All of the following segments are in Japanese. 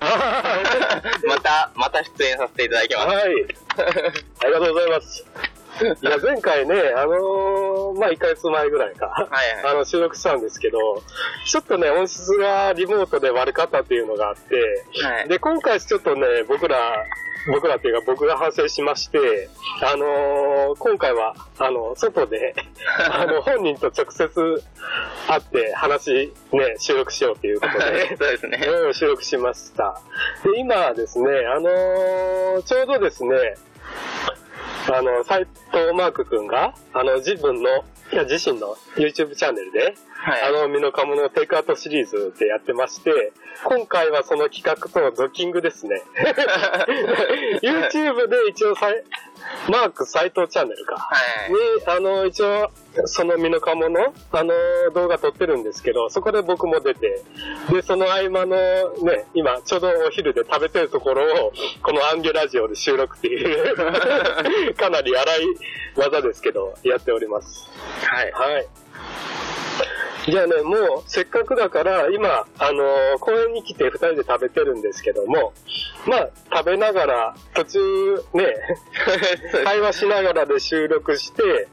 また、また出演させていただきます。はい。ありがとうございます。いや、前回ね、あのーまあ、1ヶ月前ぐらいか、はいはいあの、収録したんですけど、ちょっとね、音質がリモートで悪かったっていうのがあって、はいで、今回ちょっとね、僕ら、僕らっていうか僕が反省しまして、あのー今回は、あの、外で、あの、本人と直接会って話、ね、収録しようということで、そうですね。うん収録しました。で、今はですね、あのーちょうどですね、あの、斎藤マーク君が、あの、自分の、いや、自身の YouTube チャンネルで、はい。あの、ミノカモのテイクアウトシリーズでやってまして、今回はその企画とドッキングですね。YouTube で一応さい、マーク斎藤チャンネルか。はい。に、あの、一応、そのミノカモの、あの、動画撮ってるんですけど、そこで僕も出て、で、その合間のね、今、ちょうどお昼で食べてるところを、このアンゲラジオで収録っていう、かなり荒い技ですけど、やっております。はい。はい。じゃあね、もう、せっかくだから、今、あのー公園に来て二人で食べてるんですけども、まあ、食べながら、途中、ね、会話しながらで収録して、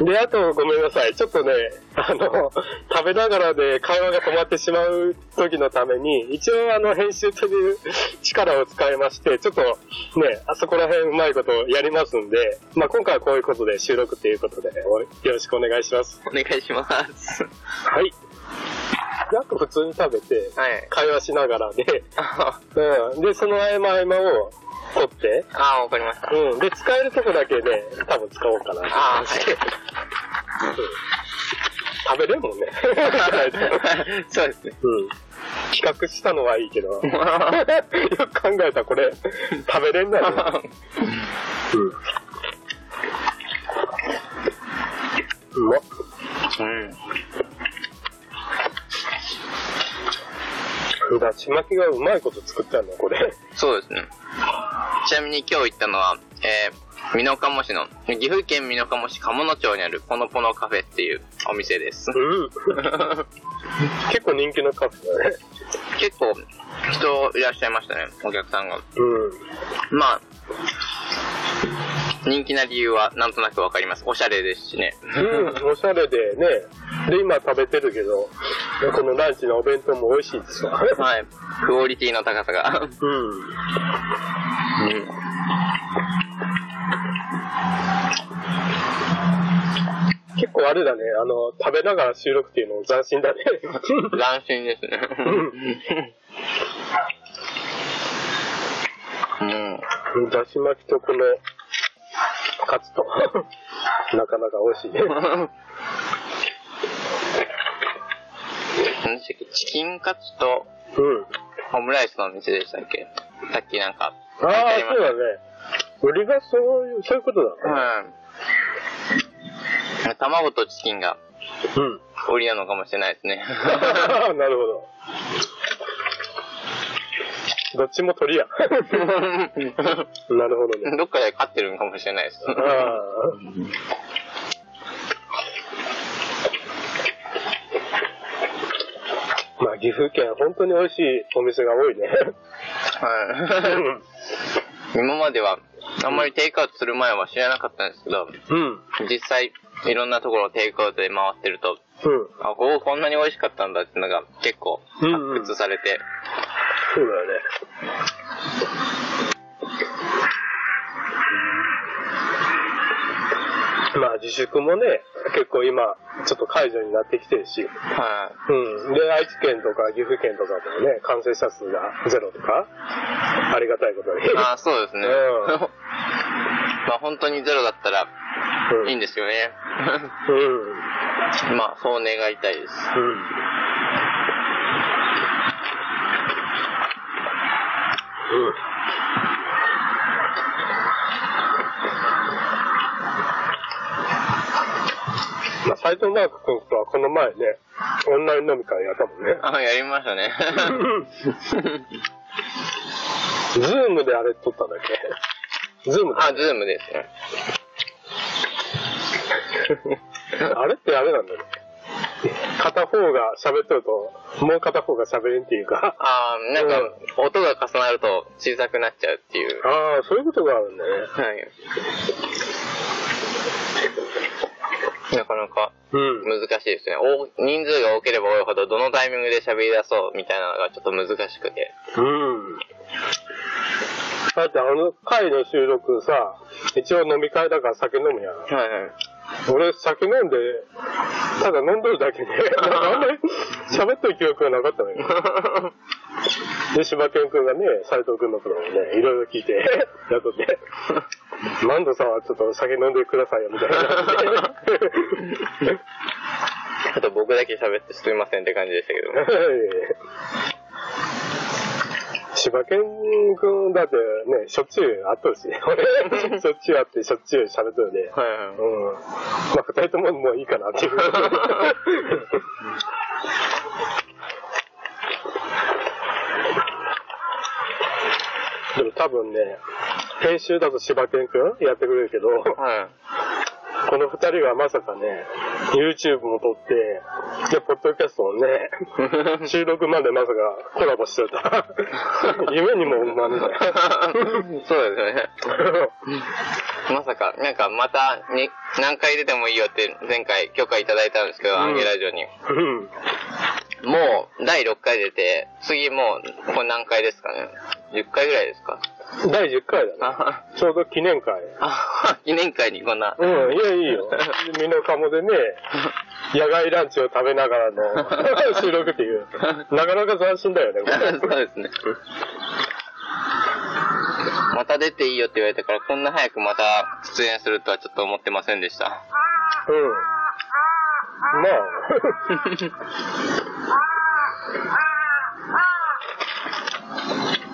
で、あと、ごめんなさい。ちょっとね、あの、食べながらで会話が止まってしまう時のために、一応、あの、編集という力を使いまして、ちょっと、ね、あそこら辺うまいことやりますんで、まあ、今回はこういうことで収録ということで、およろしくお願いします。お願いします。はい。なんか普通に食べて、はい。会話しながらで、あ うん。で、その合間合間を取って、あー、わかりました。うん。で、使えるとこだけね、多分使おうかなあまして。うん食べれんもんね。そうですね。うん。企画したのはいいけど、よく考えたらこれ、食べれんだよね。うん。うまっ。うん。だし巻きがうまいこと作ったんだ、これ。そうですね。ちなみに今日行ったのは、えー、美濃加茂市の、岐阜県美濃加茂市鴨野町にあるポノポノカフェっていうお店です。うん。結構人気のカフェだね。結構人いらっしゃいましたね、お客さんが。うん。まあ、人気な理由はなんとなくわかります。おしゃれですしね。うん、おしゃれでね。で、今食べてるけど、このランチのお弁当も美味しいですわ。はい。クオリティの高さが。うん。うん結構あれだね、あの、食べながら収録っていうのも斬新だね。斬新ですね。うん。だし巻きとこの、カツと、なかなか美味しいね。何でしたっけ？チキンカツとうん。オムライスのお店でしたっけ？さっきなんか。ああ、そうだね。売りがそういう、そういうことだね。うん。卵とチキンがうん。売りなのかもしれないですね。なるほど。どっちも鳥や。なるほどね。どっかで飼ってるのかもしれないです。まあ、岐阜県、本当に美味しいお店が多いね。はい。今までは、あんまりテイクアウトする前は知らなかったんですけど、うん。実際、いろんなところをテイクアウトで回ってると、うん。あ、こここんなに美味しかったんだっていうのが結構うんうん発掘されて、そうだよね。まあ自粛もね、結構今、ちょっと解除になってきてるし、はうん。で、愛知県とか岐阜県とかもね、感染者数がゼロとか、ありがたいことに。い。あそうですね。うん まあ本当にゼロだったらうんいいんですよね。うん。まあそう願いたいです。うん。うん。まあ、斎藤マーク君とはこの前ね、オンライン飲み会やったもんね。あ、やりましたね。Zoomであれ撮ったんだっけ Zoomあ、だ、 Zoomですね。あれってあれなんだね。片方が喋っとると、もう片方が喋れんっていうか。ああ、なんか、音が重なると小さくなっちゃうっていう。ああ、そういうことがあるんだね。はい。なかなかうん。難しいですね。お人数が多ければ多いほど、どのタイミングで喋り出そうみたいなのがちょっと難しくて。うん。だってあの回の収録さ、一応飲み会だから酒飲むやん。はいはい。俺酒飲んで、ただ飲んどるだけで、あんまり喋ってる記憶がなかったのよ。で、柴犬くんがね、斎藤くんのこともね、いろいろ聞いて、やっとって、マンドさんはちょっと酒飲んでくださいよ、みたいな。あと僕だけ喋ってすみませんって感じでしたけども。柴犬くんだってね、しょっちゅう会っとるし、俺、しょっちゅう会ってしょっちゅう喋っとるで。はいはい。うん。まあ、二人とももういいかなっていう。でも多分ね、編集だと柴犬くんやってくれるけど、はい。この二人がまさかね、YouTube も撮って、で、ポッドキャストをね、収録までまさかコラボしてた。夢にも思わね そうですよね。まさか、なんかまたに何回出てもいいよって前回許可いただいたんですけど、うんアンゲラジオに。うん。もう第6回出て、次もうこれ何回ですかね ?10 回ぐらいですか第10回だね。あ、ちょうど記念会。あ記念会にこんな。うん、いや、いいよ。ミノカモでね、野外ランチを食べながらの 収録っていう。なかなか斬新だよね、こそうれですね。また出ていいよって言われたから、こんな早くまた出演するとはちょっと思ってませんでした。うん。まあ。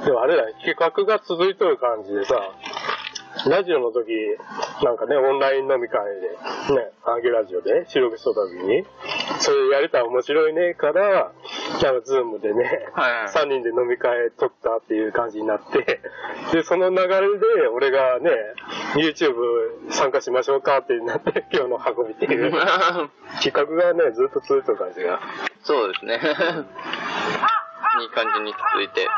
でもあれだね、企画が続いとる感じでさ、ラジオの時、なんかね、オンライン飲み会で、ね、アンゲラジオで収録した時に、それやれたら面白いねから、なんかズームでね、はいはい3人で飲み会撮ったっていう感じになって、で、その流れで俺がね、YouTube 参加しましょうかってなって、今日の運びっていう 企画がね、ずっと続いてる感じが。そうですね。いい感じに続いて。で、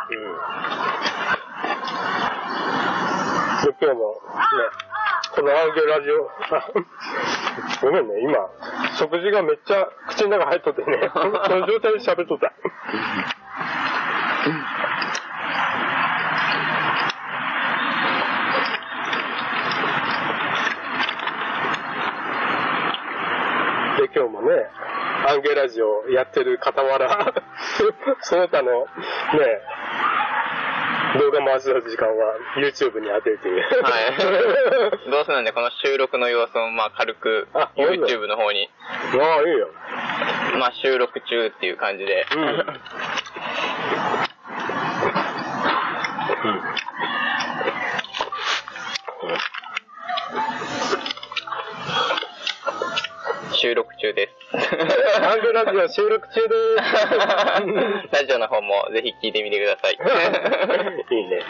今日もね、このアンゲラジオ、ごめんね、今、食事がめっちゃ口の中入っとってね、その状態で喋っとった。で、今日もね、アンゲラジオやってる傍ら、その他のね、動画回してた時間は YouTube に当てるという。はい。どうせなんで、この収録の様子を、まあ、軽く YouTube の方に、ああ、いいよ。まあ、収録中っていう感じで。うん収 ラジオ収録中で ラジオの方もぜひ聞いてみてください。す。いいね。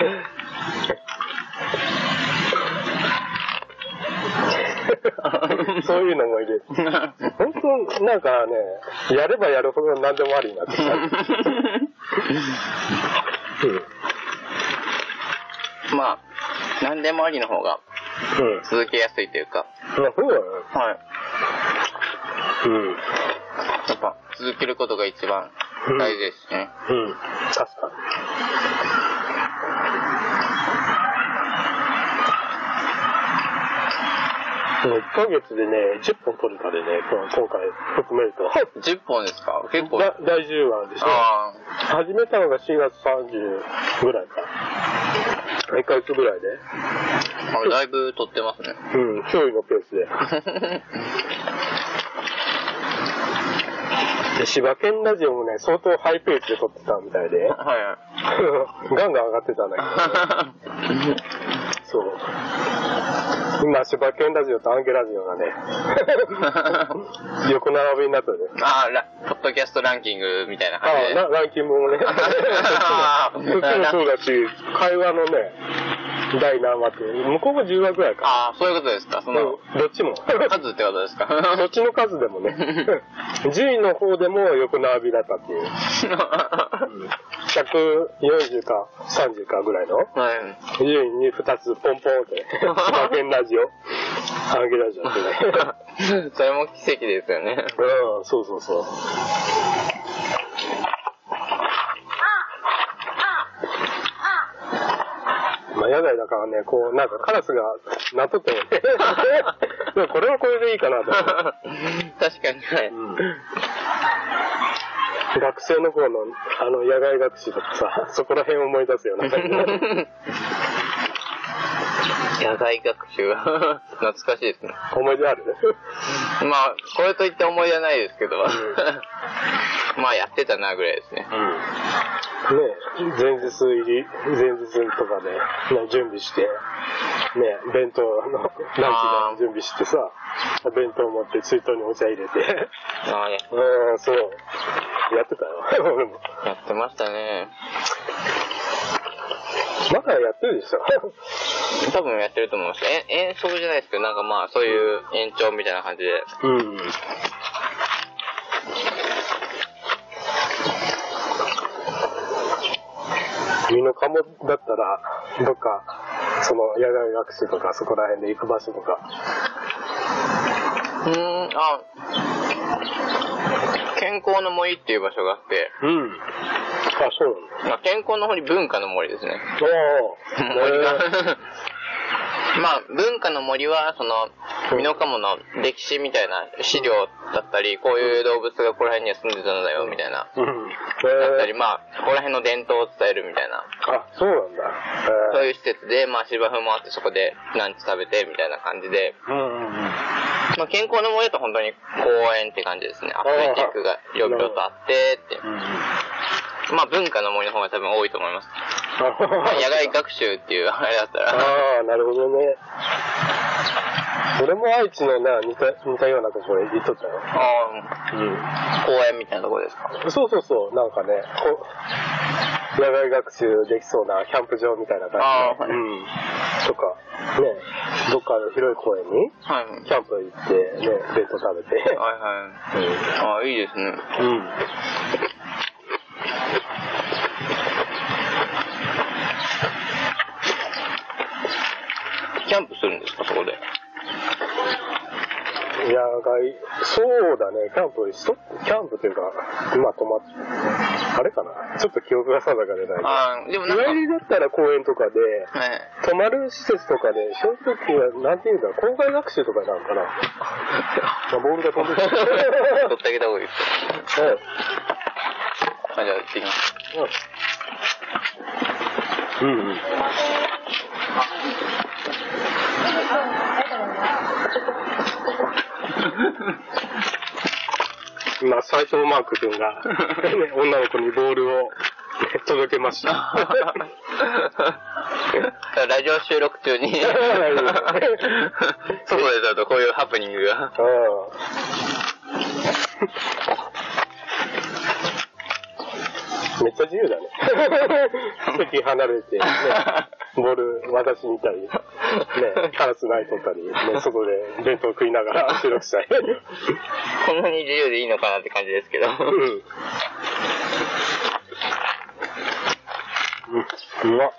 そういうのもいる。本当、なんかね、やればやるほど何でもありになってきた。う んまあ、何でもありの方がうん。続けやすいというか、まあそうだよ。はい。うん。やっぱ、続けることが一番大事ですね。うん。確かに。もう1ヶ月でね、10本取れたでね、今回含めると。10本ですか？結構。だ第10話でしょ。あ始めたのが4月30ぐらいか。1ヶ月ぐらいで。あ、あれだいぶ撮ってますね。うん、驚異のペースで。で、柴犬ラジオもね、相当ハイペースで撮ってたみたいで。は ガンガン上がってたんだけど。そう。今、柴犬ラジオとアンゲラジオがね、い。横並びになってる。ああ、ラポッドキャストランキングみたいなあ感じで。ラランキングもね、そうだし、会話のね、第何話って、向こうも10話ぐらいか。ああ、そういうことですか。その、うんどっちも。数ってことですか。どっちの数でもね。10位の方でも横並びだったっていう。140か30かぐらいのはい。10位に2つポンポンって、千葉県ラジオ、ハンゲラジオってね。それも奇跡ですよね。うん、そうそうそう。まあ、野外だからね、こう、なんかカラスが鳴っとってもね、でもこれはこれでいいかなと。確かに、はい。学生の頃の、あの、野外学習とかさ、そこら辺を思い出すような感じね野外学習。懐かしいですね。思い出ある？まあ、これといって思い出はないですけど、まあやってたなぐらいですね。ね前日入り、前日とかで、ね、準備して、ね、弁当のランチの準備してさ、弁当持って水筒にお茶入れて、ああやうん、そう、やってたよ、俺も。やってましたね。まだやってるでしょ？多分やってると思います。え遠足じゃないですけど、なんかまあそういう延長みたいな感じで。うん。身の鴨だったら、どっか、その野外学習とか、そこら辺で行く場所とか。うーん、あ、健康の森っていう場所があって、うん。あ、そうなんだ。まあ、健康の森文化の森ですね。おー。森がえ。まあ、文化の森は、その、ミノカモの歴史みたいな資料だったり、こういう動物がここら辺には住んでたんだよ、みたいな。ーうん。だったり、えー、まあ、ここら辺の伝統を伝えるみたいな。あ、そうなんだ。そうえいう施設で、まあ芝生もあってそこでランチ食べてみたいな感じで、ー、うんうんうん。まあ健康の森だと本当に公園って感じですね。アスレチックが広々とあってって。まあ文化の森の方が多分多いと思います。まあ 野外学習っていうあれだったら。ああ、なるほどね。俺も愛知のな、似た、似たようなところへ行っとったよ。あうん。あ、公園みたいなとこですか？そうそうそう、なんかね、こう、野外学習できそうなキャンプ場みたいな感じで。あーはいうん。とか、ね、どっかの広い公園に、はい。キャンプ行って、ね、弁当食べて。はいはい。ああ、いいですね。うん。キャンプするんですか、そこで？野外、そうだね、キャンプしと、キャンプというか、まあ泊まっ、あれかなちょっと記憶が定かでないけど。ああ、でもなんか、日帰りだったら公園とかで、はい。泊まる施設とかで、そういう時は、なんていうんだろう、校外学習とかなのかな。まあ、ボールが飛んできて。取ってあげた方がいいですよ。うんあ、じゃあ、行ってきます。うん。うん。今、斎藤マーク君が、ね女の子にボールを届けました。ラジオ収録中に、外でだとこういうハプニングが。めっちゃ自由だね。席離れて、ね、ボール渡しに行ったり、ね、カラス鳴いとったり、ね、外で弁当食いながら 収録したり。こんなに自由でいいのかなって感じですけど。うん。うん、うまっ。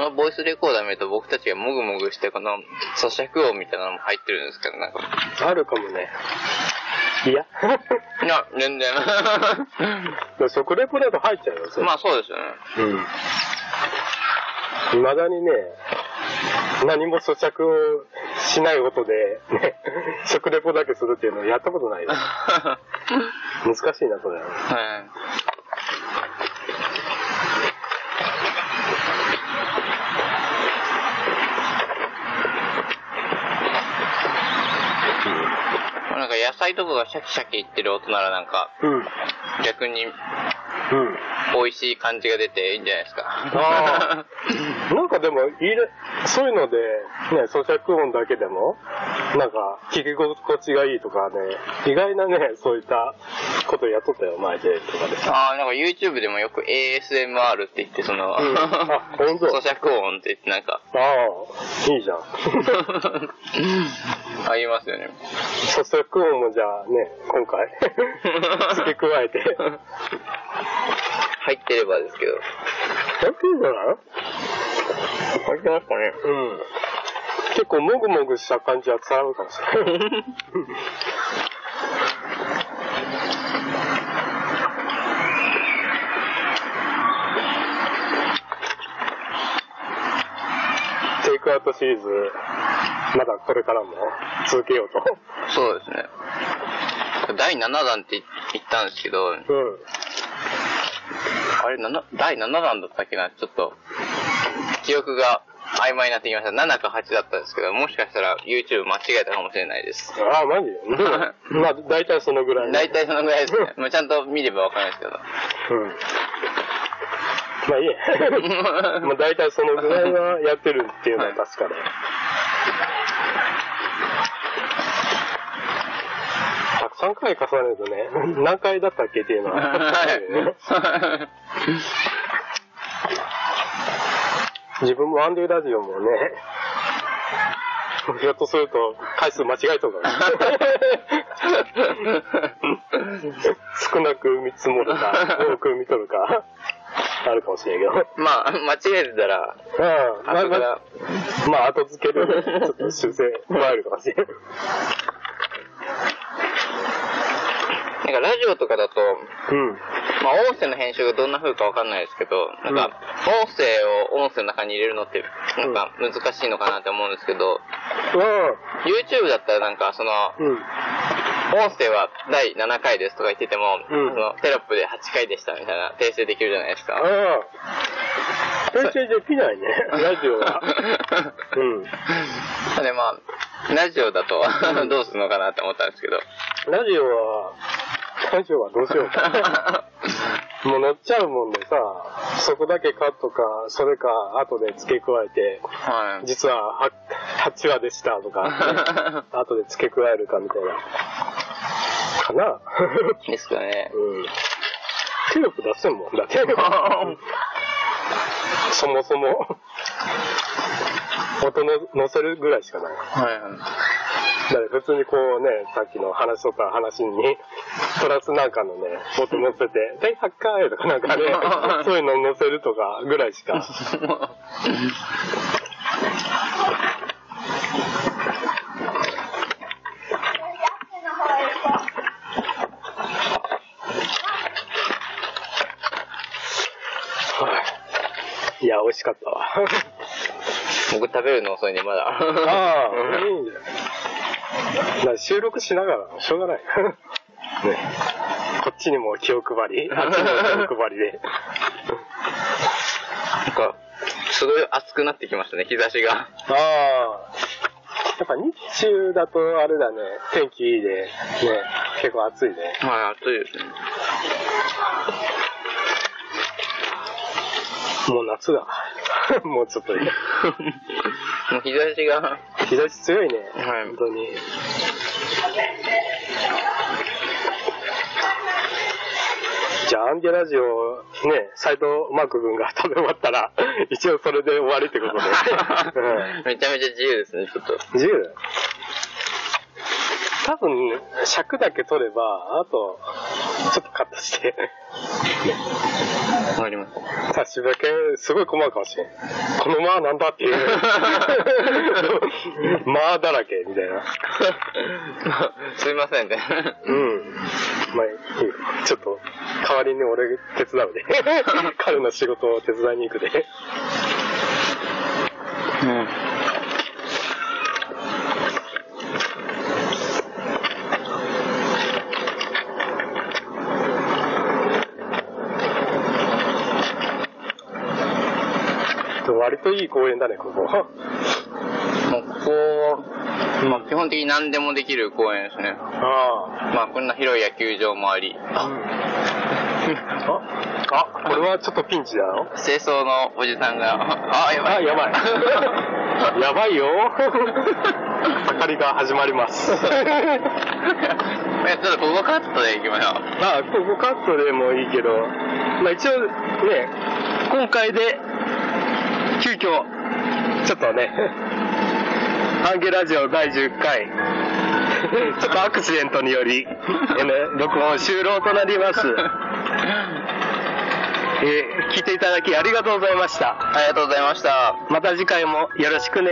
このボイスレコーダー見ると僕たちがもぐもぐしてこの咀嚼音みたいなのも入ってるんですけど、なんか。あるかもね。いや。いや、全然。食レポだと入っちゃうよ、それまあそうですよね。うん。未だにね、何も咀嚼をしない音で、ね、食レポだけするっていうのをやったことないよ。難しいな、それ。はい。なんか野菜とかがシャキシャキいってる音ならなんかうん。うん。逆に美味しい感じが出ていいんじゃないですか。あ なんかでも、いそういうので、ね、咀嚼音だけでも、なんか、聞き心地がいいとかね、意外なね、そういったことやっとったよ、前でとかでさ。ああ、なんか YouTube でもよく ASMR って言って、その、うんあ本当 咀嚼音って言ってなんか、ああ、いいじゃん。ありますよね。咀嚼音もじゃあね、今回、付け加えて。入ってればですけど。やっていいんじゃない？入ってますかねうん。結構もぐもぐした感じは伝わるかもしれない。テイクアウトシリーズ、まだこれからも続けようと。そうですね。第7弾って言ったんですけど、うん、あれ、第7弾だったっけな？ちょっと、記憶が曖昧になってきました。7か8だったんですけど、もしかしたら YouTube 間違えたかもしれないです。ああ、マジ？まあ、大体そのぐらい。大体そのぐらいですね。まあ、ちゃんと見ればわかるんですけど。うん。まあいいや。まあ大体そのぐらいはやってるっていうのは確かで、ね、3回重ねるとね、何回だったっけっていうのは、自分もアンデューラジオもね、ひょっとすると回数間違えとか 少なく見積もるか、多く見とるか。あるかもしれんけど。まあ、間違えてたら、うん、だから、まあ、後付ける、ちょっと修正加えるかもしれん。なんかラジオとかだと、うん。まあ音声の編集がどんな風かわかんないですけど、なんか、音声を音声の中に入れるのって、なんか難しいのかなって思うんですけど、YouTube だったらなんかその、うん。うん。音声は第7回ですとか言ってても、うんそのテロップで8回でしたみたいな訂正できるじゃないですか。ああ。編集できないね、ラジオは。うん。でまあ、ラジオだと どうするのかなって思ったんですけど。ラジオは、ラジオはどうしようか。もう乗っちゃうもんでさ、そこだけカットか、それか後で付け加えて、はい。実はは8話でしたとか、後で付け加えるかみたいな。かなですかね。うん。テロップ出せんもんだって。そもそも。音の乗せるぐらいしかない。はいはい。だから普通にこうね、さっきの話とか話に、プラスなんかのね、音乗せて、第8回とかなんかね、そういうの乗せるとかぐらいしか。はいいや、美味しかったわ。僕食べるの遅いんでまだ。ああ、いいん。だから 収録しながら、しょうがない。ね。こっちにも気を配り、あっちにも気を配りで。なんか、すごい暑くなってきましたね、日差しが。ああ。やっぱ日中だとあれだね、天気いいで、ね、結構暑いね。はい、暑いですね。もう夏だ。もうちょっとで。もう日差しが、日差し強いね。はい本当に。じゃあ、アンゲラジオ、ね、斎藤マーク君が食べ終わったら、一応それで終わりってことで。う んめちゃめちゃ自由ですね、ちょっと。10? 多分、尺だけ取れば、あと、ちょっとカットして、わかります。差しだけすごい困るかもしれん。この間なんだっていう。間だらけみたいな。すいませんね。うん。まあ、いいよちょっと、代わりに俺手伝うで。彼の仕事を手伝いに行くで。うん。といい公園だね、ここ。もうここ、まあ基本的に何でもできる公園ですね。あまあこんな広い野球場もあり、あ。あ、あ、これはちょっとピンチだよ。清掃のおじさんが、あ、やばい。あ、やばい。やばいよ。盛りが始まります。え、ちょっとここカットでいきましょう。まあ、ここカットでもいいけど、まあ一応ね、今回で、急遽、ちょっとね、アンゲラジオ第10回、ちょっとアクシデントにより、えね、録音終了となります。えー聞いていただきありがとうございました。ありがとうございました。また次回もよろしくね。